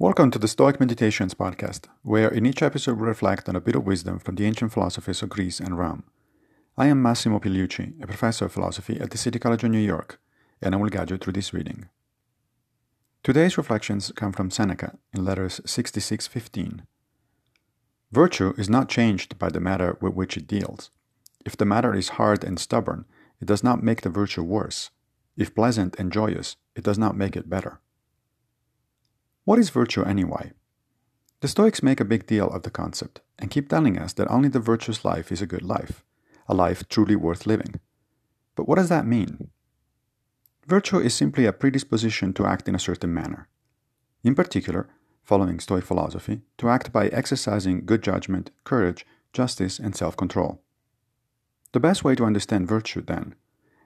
Welcome to the Stoic Meditations podcast, where in each episode we reflect on a bit of wisdom from the ancient philosophers of Greece and Rome. I am Massimo Pigliucci, a professor of philosophy at the City College of New York, and I will guide you through this reading. Today's reflections come from Seneca in letters 6615. Virtue is not changed by the matter with which it deals. If the matter is hard and stubborn, it does not make the virtue worse. If pleasant and joyous, it does not make it better. What is virtue anyway? The Stoics make a big deal of the concept and keep telling us that only the virtuous life is a good life, a life truly worth living. But what does that mean? Virtue is simply a predisposition to act in a certain manner. In particular, following Stoic philosophy, to act by exercising good judgment, courage, justice, and self control. The best way to understand virtue, then,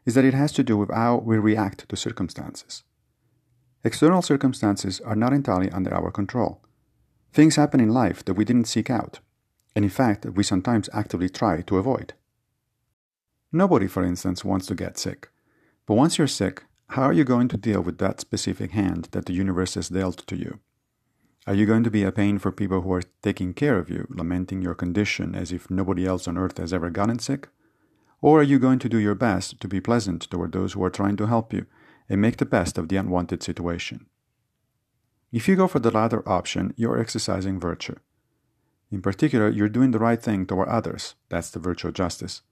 is that it has to do with how we react to circumstances. External circumstances are not entirely under our control. Things happen in life that we didn't seek out, and in fact, we sometimes actively try to avoid. Nobody, for instance, wants to get sick. But once you're sick, how are you going to deal with that specific hand that the universe has dealt to you? Are you going to be a pain for people who are taking care of you, lamenting your condition as if nobody else on earth has ever gotten sick? Or are you going to do your best to be pleasant toward those who are trying to help you and make the best of the unwanted situation. If you go for the latter option, you're exercising virtue. In particular, you're doing the right thing toward others, that's the virtue of justice,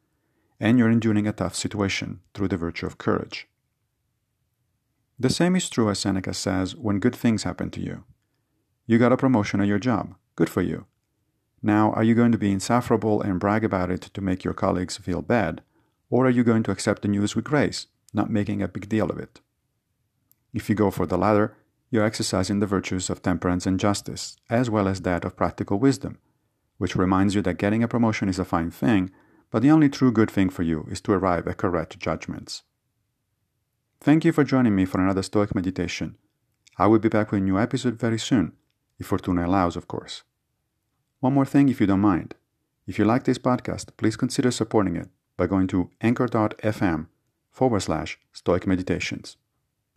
and you're enduring a tough situation through the virtue of courage. The same is true as Seneca says when good things happen to you. You got a promotion at your job, good for you. Now, are you going to be insufferable and brag about it to make your colleagues feel bad, or are you going to accept the news with grace not making a big deal of it. If you go for the latter, you're exercising the virtues of temperance and justice, as well as that of practical wisdom, which reminds you that getting a promotion is a fine thing, but the only true good thing for you is to arrive at correct judgments. Thank you for joining me for another Stoic meditation. I will be back with a new episode very soon, if Fortuna allows, of course. One more thing, if you don't mind. If you like this podcast, please consider supporting it by going to anchor.fm forward slash Stoic Meditations.